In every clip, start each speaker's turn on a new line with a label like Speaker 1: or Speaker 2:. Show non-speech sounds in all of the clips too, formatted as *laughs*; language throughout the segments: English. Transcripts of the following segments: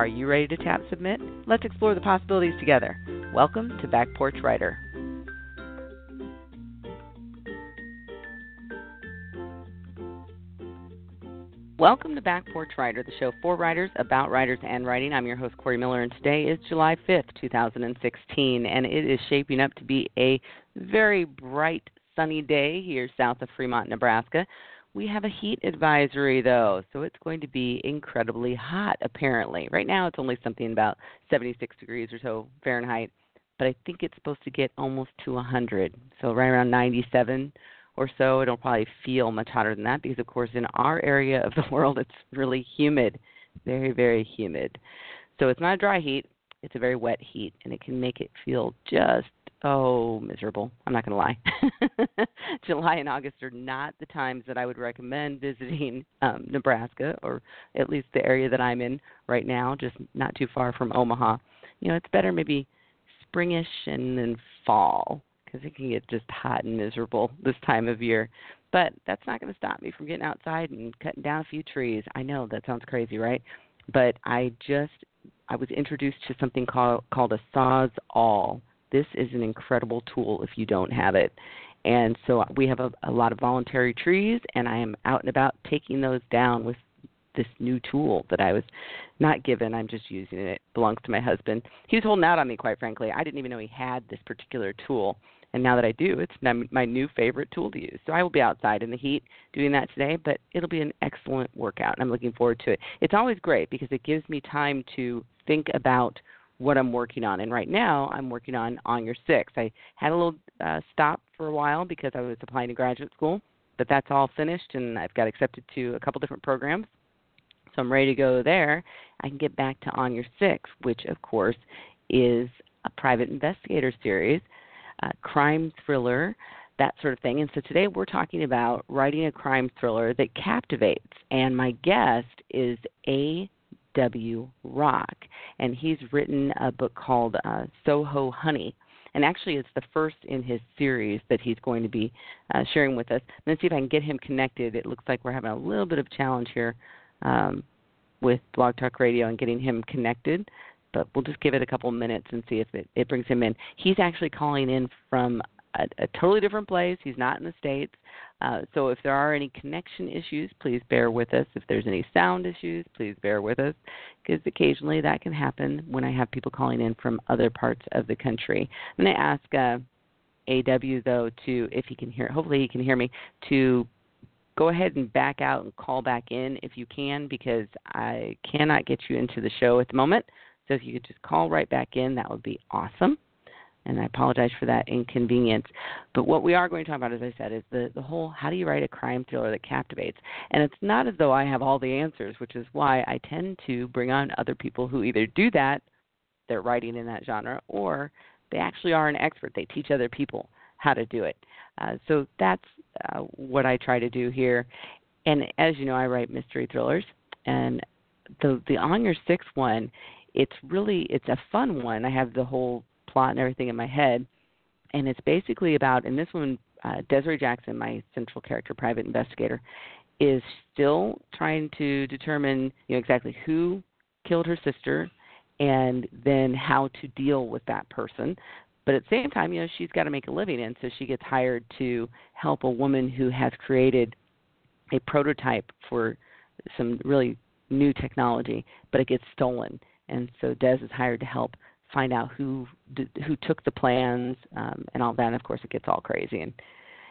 Speaker 1: Are you ready to tap submit? Let's explore the possibilities together. Welcome to Back Porch Writer. Welcome to Back Porch Writer, the show for writers, about writers, and writing. I'm your host, Corey Miller, and today is July 5th, 2016, and it is shaping up to be a very bright, sunny day here south of Fremont, Nebraska. We have a heat advisory though, so it's going to be incredibly hot apparently. Right now it's only something about 76 degrees or so Fahrenheit, but I think it's supposed to get almost to 100. So right around 97 or so, it'll probably feel much hotter than that because of course in our area of the *laughs* world it's really humid, very very humid. So it's not a dry heat, it's a very wet heat and it can make it feel just oh miserable. I'm not going to lie. *laughs* July and august are not the times that i would recommend visiting um nebraska or at least the area that i'm in right now just not too far from omaha. You know it's better maybe springish and then fall because it can get just hot and miserable *laughs* this time of year. But that's not going to stop me from getting outside and cutting down a few trees. I know that sounds crazy right? But i just i was introduced to something called called a sawzall this is an incredible tool if you don't have it. And so we have a, a lot of voluntary trees, and I am out and about taking those down with this new tool that I was not given. I'm just using it. It belongs to my husband. He was holding out on me, quite frankly. I didn't even know he had this particular tool. And now that I do, it's my new favorite tool to use. So I will be outside in the heat doing that today, but it'll be an excellent workout. And I'm looking forward to it. It's always great because it gives me time to think about what I'm working on. And right now, I'm working on On Your Six. I had a little uh, stop for a while because I was applying to graduate school, but that's all finished, and I've got accepted to a couple different programs. So I'm ready to go there. I can get back to On Your Six, which, of course, is a private investigator series, crime thriller, that sort of thing. And so today we're talking about writing a crime thriller that captivates. And my guest is A. W. Rock, and he's written a book called uh, Soho Honey. And actually, it's the first in his series that he's going to be uh, sharing with us. Let's see if I can get him connected. It looks like we're having a little bit of challenge here um, with Blog Talk Radio and getting him connected, but we'll just give it a couple minutes and see if it, it brings him in. He's actually calling in from a, a totally different place. He's not in the States. Uh, so if there are any connection issues, please bear with us. If there's any sound issues, please bear with us because occasionally that can happen when I have people calling in from other parts of the country. I'm going to ask uh, AW though to if he can hear. Hopefully he can hear me to go ahead and back out and call back in if you can because I cannot get you into the show at the moment. So if you could just call right back in, that would be awesome and I apologize for that inconvenience. But what we are going to talk about, as I said, is the, the whole how do you write a crime thriller that captivates? And it's not as though I have all the answers, which is why I tend to bring on other people who either do that, they're writing in that genre, or they actually are an expert. They teach other people how to do it. Uh, so that's uh, what I try to do here. And as you know, I write mystery thrillers, and the the on your sixth one, it's really it's a fun one. I have the whole plot and everything in my head. And it's basically about, and this one, uh, Desiree Jackson, my central character, private investigator, is still trying to determine, you know, exactly who killed her sister, and then how to deal with that person. But at the same time, you know, she's got to make a living, and so she gets hired to help a woman who has created a prototype for some really new technology, but it gets stolen. And so Des is hired to help find out who who took the plans um, and all that. And of course, it gets all crazy and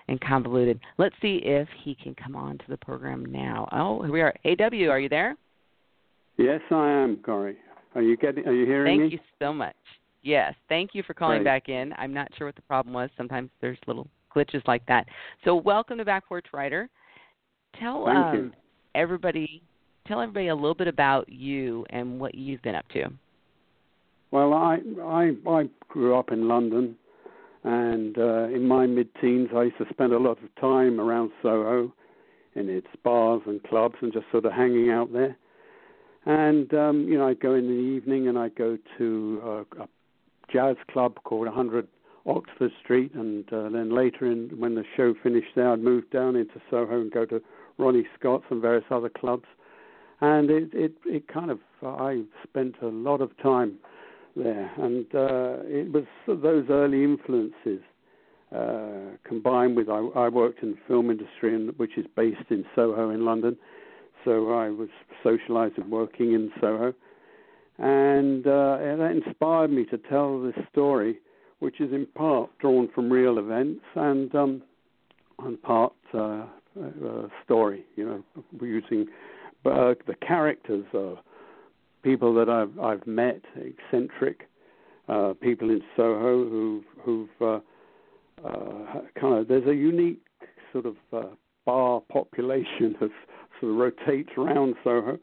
Speaker 1: and convoluted. Let's see if he can come on to the program now. Oh, here we are. AW, are you there?
Speaker 2: Yes, I am, Corey. Are you getting? Are you hearing
Speaker 1: Thank
Speaker 2: me?
Speaker 1: Thank you so much. Yes, thank you for calling
Speaker 2: Great.
Speaker 1: back in. I'm not sure what the problem was. Sometimes there's little glitches like that. So, welcome to Back Porch Writer. Tell um, everybody, tell everybody a little bit about you and what you've been up to.
Speaker 2: Well, I I I grew up in London, and uh, in my mid-teens, I used to spend a lot of time around Soho, in its bars and clubs, and just sort of hanging out there. And um, you know, I'd go in the evening, and I'd go to a, a jazz club called 100 Oxford Street, and uh, then later, in when the show finished there, I'd move down into Soho and go to Ronnie Scott's and various other clubs. And it it it kind of I spent a lot of time there, and uh, it was those early influences uh, combined with I, I worked in the film industry, which is based in Soho in London, so I was socialising working in Soho, and, uh, that inspired me to tell this story, which is in part drawn from real events and um, and part uh, uh, story. You know, using uh, the characters of people that I've I've met, eccentric uh, people in Soho who've who've uh, uh, kind of there's a unique sort of uh, bar population *laughs* that sort of rotates around Soho,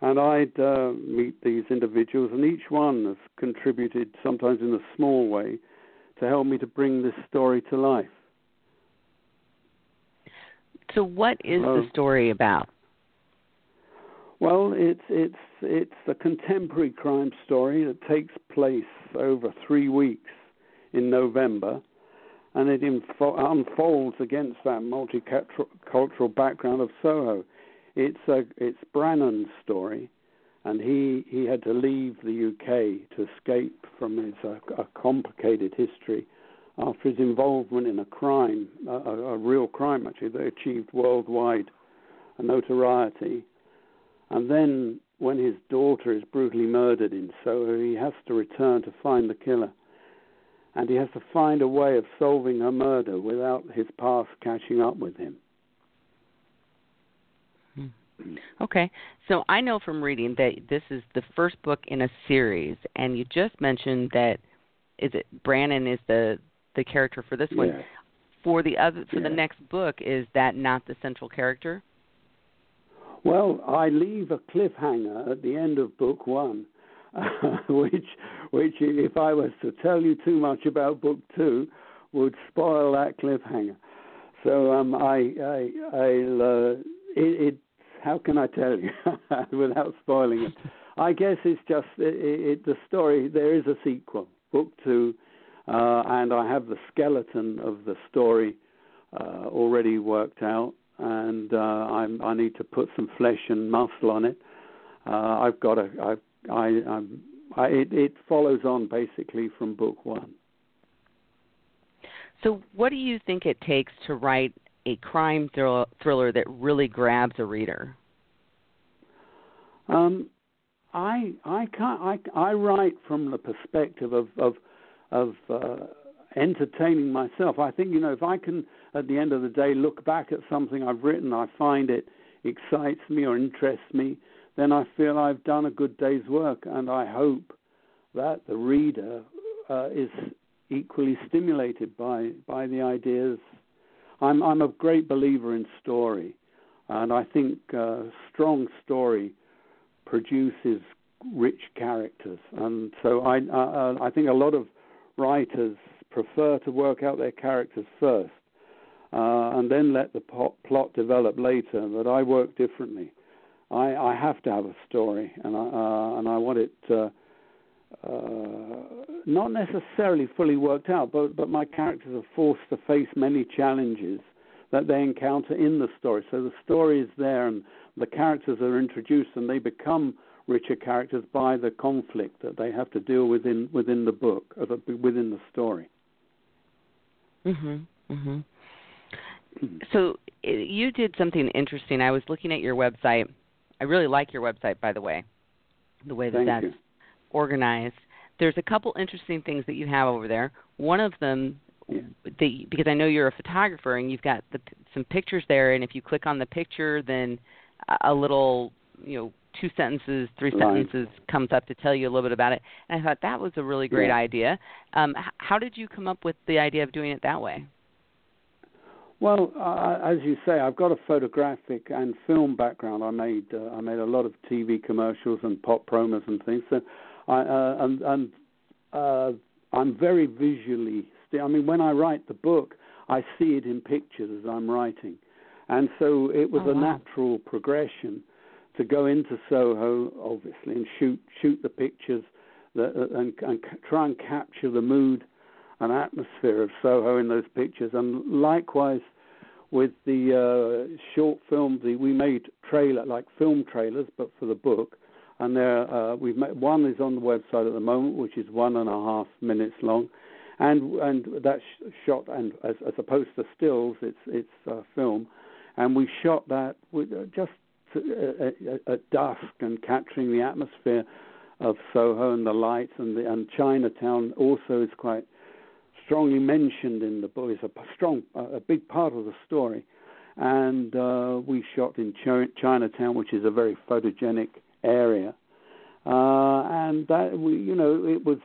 Speaker 2: and I'd uh, meet these individuals, and each one has contributed, sometimes in a small way, to help me to bring this story to life.
Speaker 1: So, what is the story about?
Speaker 2: Well, it's it's it's a contemporary crime story that takes place over three weeks in November, and it info- unfolds against that multicultural background of Soho. It's a it's Branen's story, and he he had to leave the UK to escape from his uh, a complicated history after his involvement in a crime, a, a real crime actually that achieved worldwide notoriety and then, when his daughter is brutally murdered in Soho, he has to return to find the killer. And he has to find a way of solving her murder without his past catching up with him.
Speaker 1: Hmm. Okay, so I know from reading that this is the first book in a series, and you just mentioned that is it Branen is the the character for this one.
Speaker 2: Yes.
Speaker 1: For the other for
Speaker 2: yes.
Speaker 1: the next book, is that not the central character?
Speaker 2: Well, I leave a cliffhanger at the end of book one, *laughs* which, which, if I was to tell you too much about book two, would spoil that cliffhanger. So um, I, I, I'll, uh, it, it, how can I tell you *laughs* without spoiling it? I guess it's just it, it, the story. There is a sequel, book two, uh, and I have the skeleton of the story uh, already worked out and uh, I'm, I need to put some flesh and muscle on it. Uh, I've got a, I, I, I'm, I, it, it follows on basically from book one.
Speaker 1: So, what do you think it takes to write a crime thriller, thriller that really grabs a reader?
Speaker 2: Um, I I can't I, I write from the perspective of of of uh, entertaining myself. I think you know if I can at the end of the day look back at something I've written, I find it excites me or interests me, then I feel I've done a good day's work, and I hope that the reader uh, is equally stimulated by by the ideas. I'm I'm a great believer in story, and I think uh, strong story produces rich characters, and so I uh, I think a lot of writers prefer to work out their characters first uh, and then let the plot develop later. But I work differently. I, I have to have a story, and I, uh, and I want it uh, uh, not necessarily fully worked out, but, but my characters are forced to face many challenges that they encounter in the story. So the story is there, and the characters are introduced, and they become richer characters by the conflict that they have to deal with within the book, within the story.
Speaker 1: Mhm. Mhm. So you did something interesting. I was looking at your website. I really like your website, by the way, the way that
Speaker 2: Thank
Speaker 1: that's
Speaker 2: you.
Speaker 1: organized. There's a couple interesting things that you have over there. One of them,
Speaker 2: Yeah.
Speaker 1: the, because I know you're a photographer and you've got the, some pictures there, and if you click on the picture, then a little, you know, two sentences, three sentences comes up to tell you a little bit about it. And I thought that was a really great
Speaker 2: Yeah.
Speaker 1: idea. Um, how did you come up with the idea of doing it that way?
Speaker 2: Well, uh, as you say, I've got a photographic and film background. I made uh, I made a lot of TV commercials and pop promos and things. So, I, uh, and, and uh, I'm very visually. I mean, when I write the book, I see it in pictures as I'm writing, and so it was
Speaker 1: oh,
Speaker 2: a
Speaker 1: wow.
Speaker 2: natural progression to go into Soho, obviously, and shoot shoot the pictures that, and, and try and capture the mood and atmosphere of Soho in those pictures. And likewise with the uh, short films, we made trailer like film trailers, but for the book. And there, uh, we've made, one is on the website at the moment, which is one and a half minutes long, and and that's shot and as, as opposed to stills, it's it's uh, film, and we shot that with, uh, just at dusk and capturing the atmosphere of Soho and the lights and the and Chinatown also is quite strongly mentioned in the book. It's a strong, a big part of the story. And uh, we shot in Ch- Chinatown, which is a very photogenic area. Uh, and that we, you know, it was.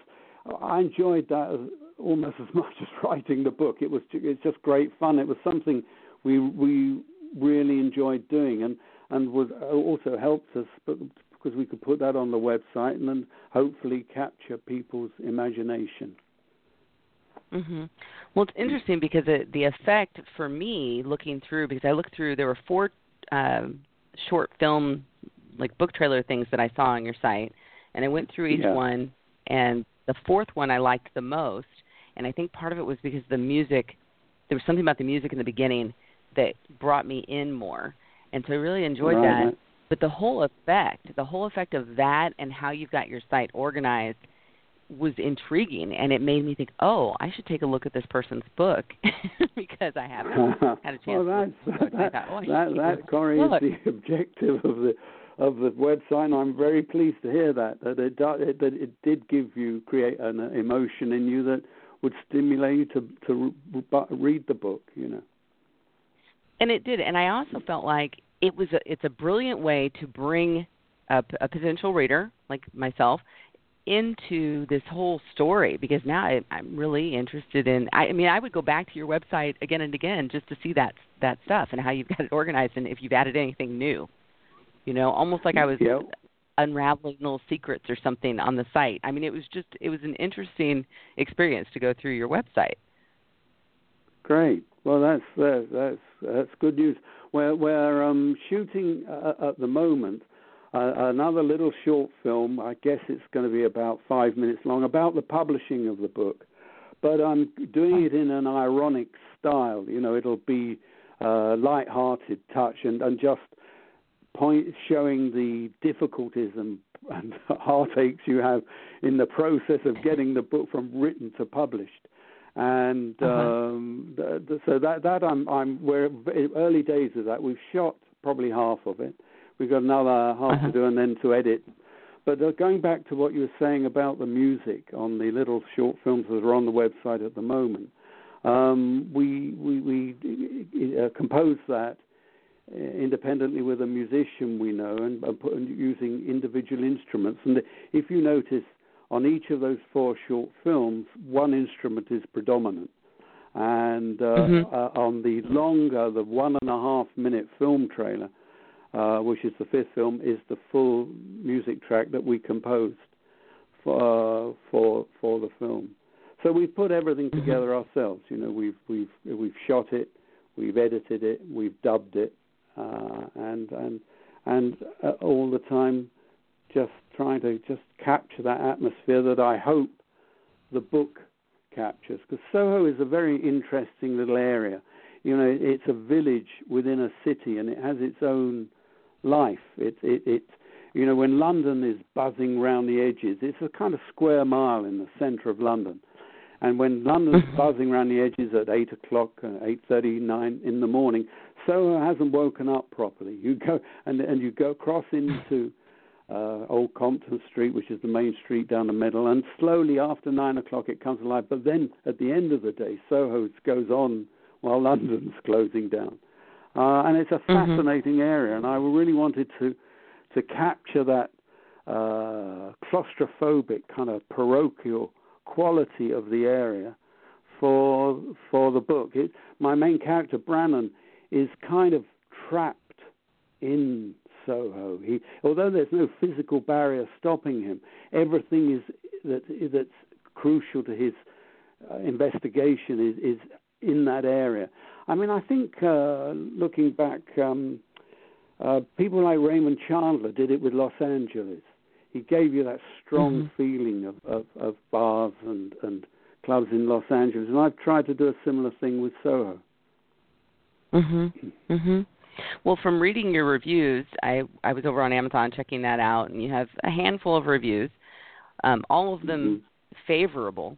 Speaker 2: I enjoyed that almost as *laughs* much as writing the book. It was. It's just great fun. It was something we we really enjoyed doing, and and was also helped us because we could put that on the website and then hopefully capture people's imagination.
Speaker 1: Mm-hmm. Well, it's interesting because it, the effect for me looking through because I looked through there were four uh, short film like book trailer things that I saw on your site, and I went through each
Speaker 2: yeah.
Speaker 1: one, and the fourth one I liked the most, and I think part of it was because the music. There was something about the music in the beginning that brought me in more, and so I really enjoyed
Speaker 2: right.
Speaker 1: that. But the whole effect, the whole effect of that, and how you've got your site organized was intriguing and it made me think, oh, I should take a look at this person's book *laughs* because I haven't *laughs* had a chance.
Speaker 2: well, that's,
Speaker 1: to
Speaker 2: that,
Speaker 1: thought, oh,
Speaker 2: that, that, Corey, is the *laughs* objective of the of the website, and I'm very pleased to hear that that it, it that it did give you create an emotion in you that would stimulate you to to read the book, you know.
Speaker 1: And it did, and I also felt like it was a, it's a brilliant way to bring a, a potential reader like myself into this whole story because now I, I'm really interested in. I, I mean, I would go back to your website again and again just to see that that stuff and how you've got it organized and if you've added anything new. You know, almost like I was
Speaker 2: yep.
Speaker 1: unraveling little secrets or something on the site. I mean, it was just it was an interesting experience to go through your website.
Speaker 2: Great. Well, that's that's that's, that's good news. We're we're um, shooting uh, at the moment uh, another little short film. I guess it's going to be about five minutes long about the publishing of the book, but I'm doing it in an ironic style. You know, it'll be uh, light-hearted touch and, and just point showing the difficulties and, and *laughs* heartaches you have in the process of getting the book from written to published. And
Speaker 1: uh-huh.
Speaker 2: um, th- th- so that that I'm I'm we're early days of that. We've shot probably half of it. We've got another half
Speaker 1: uh-huh.
Speaker 2: to do and then to edit. But uh, going back to what you were saying about the music on the little short films that are on the website at the moment, um, we we, we uh, composed that independently with a musician we know and, and, put, and using individual instruments. And if you notice, on each of those four short films, one instrument is predominant. And uh,
Speaker 1: mm-hmm.
Speaker 2: uh, on the longer, the one and a half minute film trailer, uh, which is the fifth film, is the full music track that we composed for uh, for for the film. So we've put everything
Speaker 1: mm-hmm.
Speaker 2: together ourselves. You know, we've we've we've shot it, we've edited it, we've dubbed it, uh, and and and uh, all the time, just trying to just capture that atmosphere that I hope the book captures. Because Soho is a very interesting little area. You know, it's a village within a city, and it has its own life. It it it. You know, when London is buzzing around the edges, it's a kind of square mile in the centre of London. And when London's *laughs* buzzing around the edges at eight o'clock, uh, eight thirty, nine in the morning, Soho hasn't woken up properly. You go and and you go across into uh, Old Compton Street, which is the main street down the middle, and slowly after nine o'clock it comes alive. But then at the end of the day, Soho goes on while *laughs* London's closing down, uh, and it's a fascinating
Speaker 1: mm-hmm.
Speaker 2: area. And I really wanted to to capture that uh, claustrophobic kind of parochial quality of the area for for the book. It, my main character Branen is kind of trapped in Soho. He, although there's no physical barrier stopping him, everything is that that's crucial to his uh, investigation is, is in that area. I mean, I think uh, looking back, um, uh, people like Raymond Chandler did it with Los Angeles. He gave you that strong
Speaker 1: mm-hmm.
Speaker 2: feeling of, of, of bars and, and clubs in Los Angeles, and I've tried to do a similar thing with Soho.
Speaker 1: Mhm. Mhm. Well, from reading your reviews, I I was over on Amazon checking that out, and you have a handful of reviews, um, all of them
Speaker 2: mm-hmm.
Speaker 1: favorable.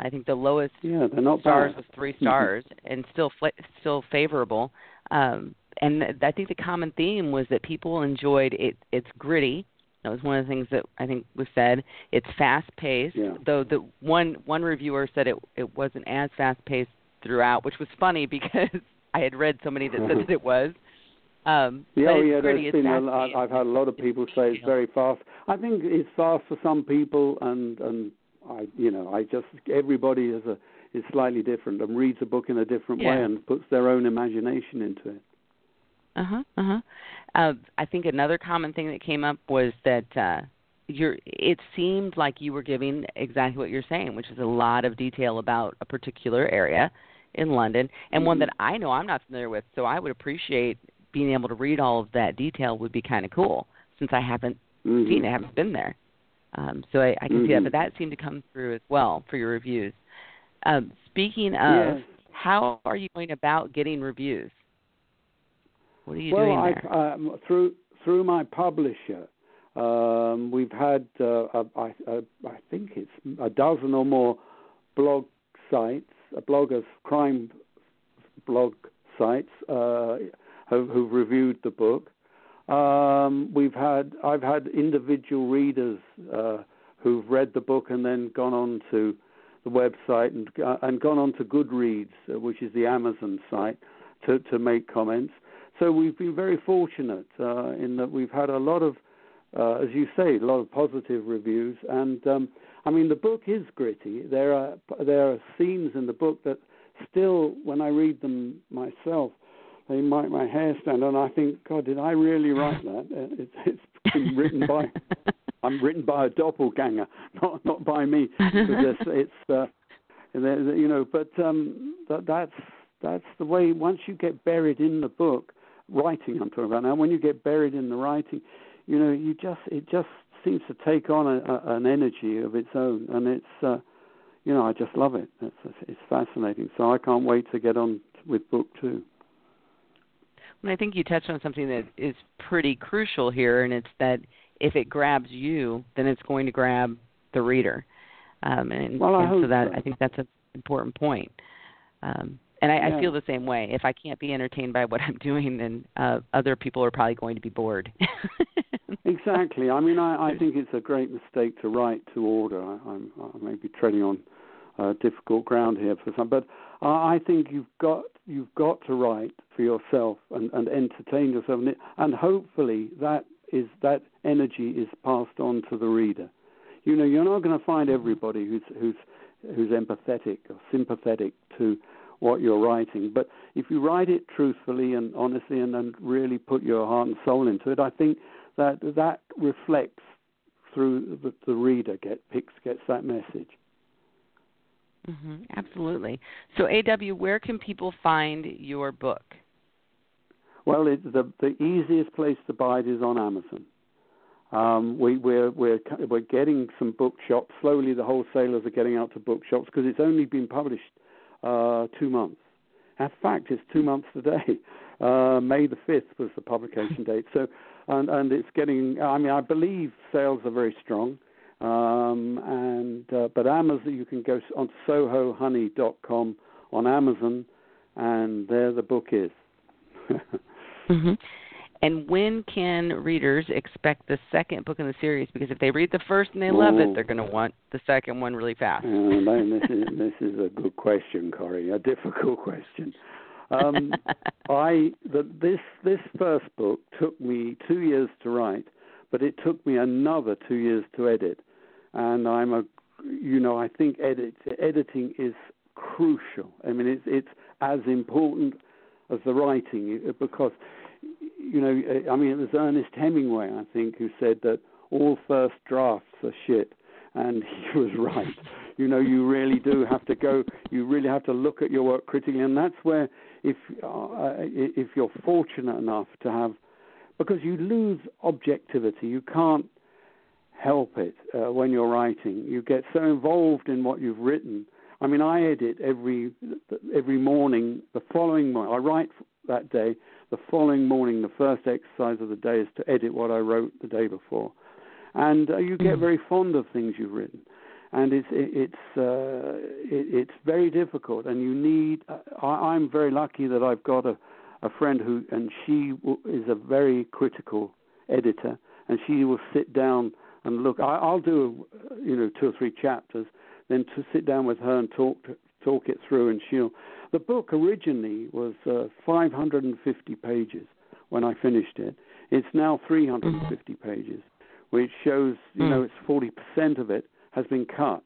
Speaker 1: I think the lowest
Speaker 2: yeah,
Speaker 1: stars
Speaker 2: bad.
Speaker 1: was three
Speaker 2: Mm-hmm.
Speaker 1: stars, and still fl- still favorable. Um, and th- I think the common theme was that people enjoyed it. It's gritty. That was one of the things that I think was said. It's fast paced.
Speaker 2: Yeah.
Speaker 1: Though the one one reviewer said it it wasn't as fast paced throughout, which was funny *laughs* because I had read so many that said that it was. Um,
Speaker 2: Yeah, yeah.
Speaker 1: it's
Speaker 2: been a. I- I've had a lot of people say it's very fast. I think it's fast for some people, and and I, you know, I just everybody is a is slightly different and reads a book in a different way and puts their own imagination into it.
Speaker 1: Uh huh. Uh huh. I think another common thing that came up was that uh, you're. It seemed like you were giving exactly what you're saying, which is a lot of detail about a particular area in London, and one
Speaker 2: Mhm.
Speaker 1: that I know I'm not familiar with. So I would appreciate being able to read all of that detail. Would be kind of cool since I haven't
Speaker 2: Mhm.
Speaker 1: seen it, haven't been there. Um, so I, I can see that,
Speaker 2: Mhm.
Speaker 1: but that seemed to come through as well for your reviews. Um, speaking of,
Speaker 2: Yes.
Speaker 1: how are you going about getting reviews? What are you
Speaker 2: well,
Speaker 1: doing
Speaker 2: I,
Speaker 1: there?
Speaker 2: um, through through my publisher, um, we've had uh, a, I, a, I think it's a dozen or more blog sites, uh, bloggers, crime blog sites, uh, who, who've reviewed the book. Um, we've had I've had individual readers uh, who've read the book and then gone on to the website and uh, and gone on to Goodreads, uh, which is the Amazon site, to to make comments. So we've been very fortunate uh, in that we've had a lot of, uh, as you say, a lot of positive reviews. And um, I mean, the book is gritty. There are there are scenes in the book that still, when I read them myself, they make my hair stand on. I think, God, did I really write that? It's, It, *laughs* it's been written by *laughs* I'm written by a doppelganger, *laughs* not not by me. Because it's, it's uh, you know, but um, that, that's that's the way. Once you get buried in the book, writing I'm talking about now. When you get buried in the writing, you know, you just it just seems to take on a, a, an energy of its own, and it's uh, you know I just love it. It's it's fascinating. So I can't wait to get on with book two.
Speaker 1: And I think you touched on something that is pretty crucial here, and it's that if it grabs you, then it's going to grab the reader. Um, and,
Speaker 2: Well, I
Speaker 1: and so that
Speaker 2: so.
Speaker 1: I think that's an important point. Um, and I,
Speaker 2: Yeah.
Speaker 1: I feel the same way. If I can't be entertained by what I'm *laughs* doing, then uh, other people are probably going to be bored. *laughs*
Speaker 2: Exactly. I mean, I, I think it's a great mistake to write to order. I, I'm I may be treading on uh, difficult ground here for some, but I think you've got you've got to write for yourself and, and entertain yourself, and, it, and hopefully that is that energy is passed on to the reader. You know, you're not going to find mm-hmm. everybody who's who's who's empathetic or sympathetic to what you're writing. But if you write it truthfully and honestly and, and really put your heart and soul into it, I think that that reflects through the, the reader get picks gets that message.
Speaker 1: Hmm Absolutely. So, AW, where can people find your book?
Speaker 2: Well, it, the the easiest place to buy it is on Amazon. Um, we, we're we're we're getting some bookshops slowly. The wholesalers are getting out to bookshops because it's only been published uh, two months. In fact, it's two months today. *laughs* Uh, May the fifth was the publication *laughs* date. So, and and it's getting. I mean, I believe sales are very strong. Um, and uh, but Amazon, you can go on SohoHoney.com on Amazon, and there the book is. *laughs*
Speaker 1: hmm And when can readers expect the second book in the series? Because if they read the first and they love it, they're going to want the second one really fast.
Speaker 2: Then this is *laughs* this is a good question, Corey. A difficult *laughs* question. Um, I the, this this first book took me two years to write, but it took me another two years to edit. And I'm a, you know, I think edit editing is crucial. I mean, it's it's as important as the writing because, you know, I mean, it was Ernest Hemingway, I think, who said that all first drafts are shit, and *laughs* he was right. You know, you really do have to go. You really have to look at your work critically, and that's where, if uh, if you're fortunate enough to have, because you lose objectivity, you can't help it uh, when you're writing. You get so involved in what you've written. I mean, I edit every every morning. The following morning, I write that day. The following morning, the first exercise of the day is to edit what I wrote the day before, and uh, you get mm. very fond of things you've written, and it's it's uh, it, it's very difficult, and you need. Uh, I, I'm very lucky that I've got a a friend who, and she is a very critical editor, and she will sit down and look. I, I'll do, you know, two or three chapters, then to sit down with her and talk talk it through, and she'll. The book originally was uh, 550 pages when I finished it. It's now 350 mm-hmm. pages, which shows, you mm. know, it's 40% of it has been cut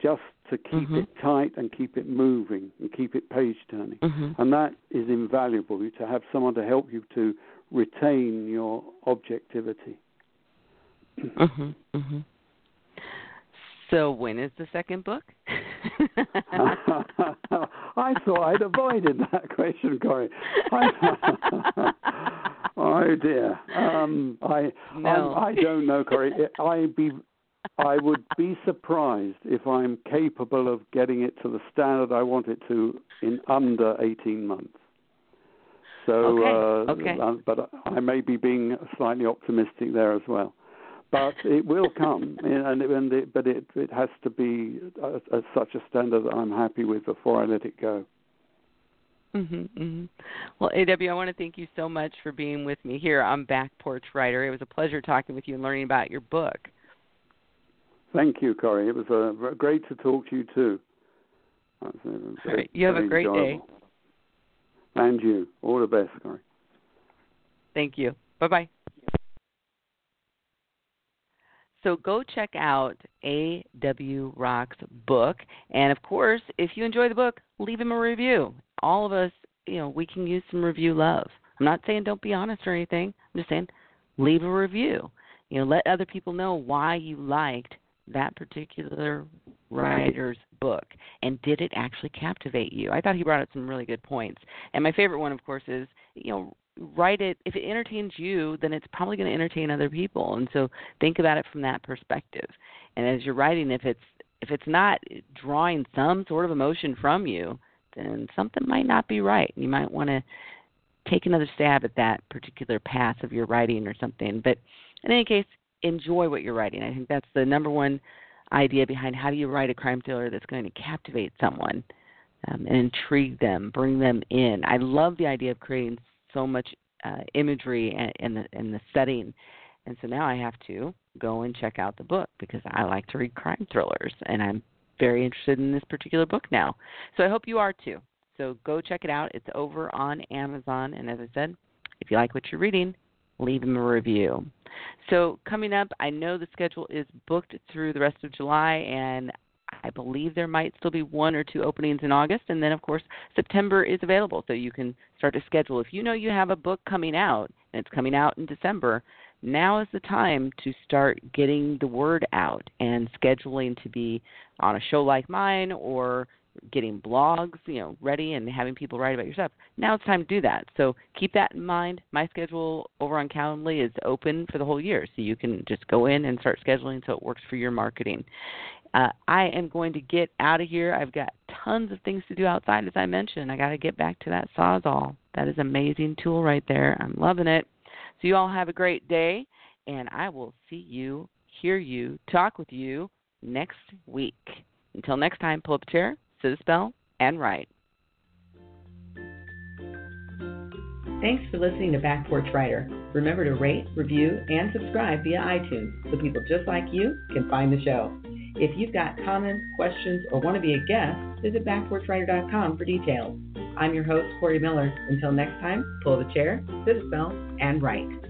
Speaker 2: just to keep mm-hmm. it tight and keep it moving and keep it page turning. Mm-hmm. And that is invaluable to have someone to help you to retain your objectivity.
Speaker 1: Mm-hmm, mm-hmm. So when is the second book? *laughs*
Speaker 2: I thought I'd avoided that question, Corey. *laughs* oh dear. Um, I,
Speaker 1: no.
Speaker 2: I I don't know, Corey. I be I would be surprised if I'm capable of getting it to the standard I want it to in under 18 months. So,
Speaker 1: okay. Uh, okay.
Speaker 2: Uh, but I may be being slightly optimistic there as well but it will come, *laughs* and, and it, but it it has to be at such a standard that I'm happy with before I let it go.
Speaker 1: Mm-hmm, mm-hmm. Well, AW, I want to thank you so much for being with me here on Back Porch Writer. It was a pleasure talking with you and learning about your book.
Speaker 2: Thank you, Corey. It was uh, great to talk to you too.
Speaker 1: Very, All right. You have a great
Speaker 2: enjoyable. day. And you. All the best, Corey.
Speaker 1: Thank you. Bye bye. So go check out A.W. Rock's book. And of course, if you enjoy the book, leave him a review. All of us, you know, we can use some review love. I'm not saying don't be honest or anything. I'm just saying leave a review. You know, let other people know why you liked that particular writer's book and did it actually captivate you? I thought he brought up some really good points. And my favorite one of course is, you know, write it if it entertains you then it's probably going to entertain other people. And so think about it from that perspective. And as you're writing if it's if it's not drawing some sort of emotion from you then something might not be right. And you might want to take another stab at that particular path of your writing or something. But in any case enjoy what you're writing. I think that's the number one idea behind how do you write a crime thriller that's going to captivate someone um, and intrigue them bring them in. I love the idea of creating so much uh, imagery and the and the setting, and so now I have to go and check out the book because I like to read crime thrillers, and I'm very interested in this particular book now. So I hope you are too. So go check it out. It's over on Amazon, and as I said, if you like what you're reading, leave them a review. So coming up, I know the schedule is booked through the rest of July, and I believe there might still be one or two openings in August, and then of course September is available, so you can start to schedule. If you know you have a book coming out and it's coming out in December, now is the time to start getting the word out and scheduling to be on a show like mine or getting blogs, you know, ready and having people write about your stuff. Now it's time to do that. So keep that in mind. My schedule over on Calendly is open for the whole year, so you can just go in and start scheduling so it works for your marketing. Uh, I am going to get out of here. I've got tons of things to do outside, as I mentioned. I got to get back to that Sawzall. That is an amazing tool right there. I'm loving it. So you all have a great day, and I will see you, hear you, talk with you next week. Until next time, pull up a chair, sit a spell, and write. Thanks for listening to Back Porch Writer. Remember to rate, review, and subscribe via iTunes so people just like you can find the show. If you've got comments, questions, or want to be a guest, visit backporchwriter.com for details. I'm your host, Corey Miller. Until next time, pull the chair, sit a spell, and write.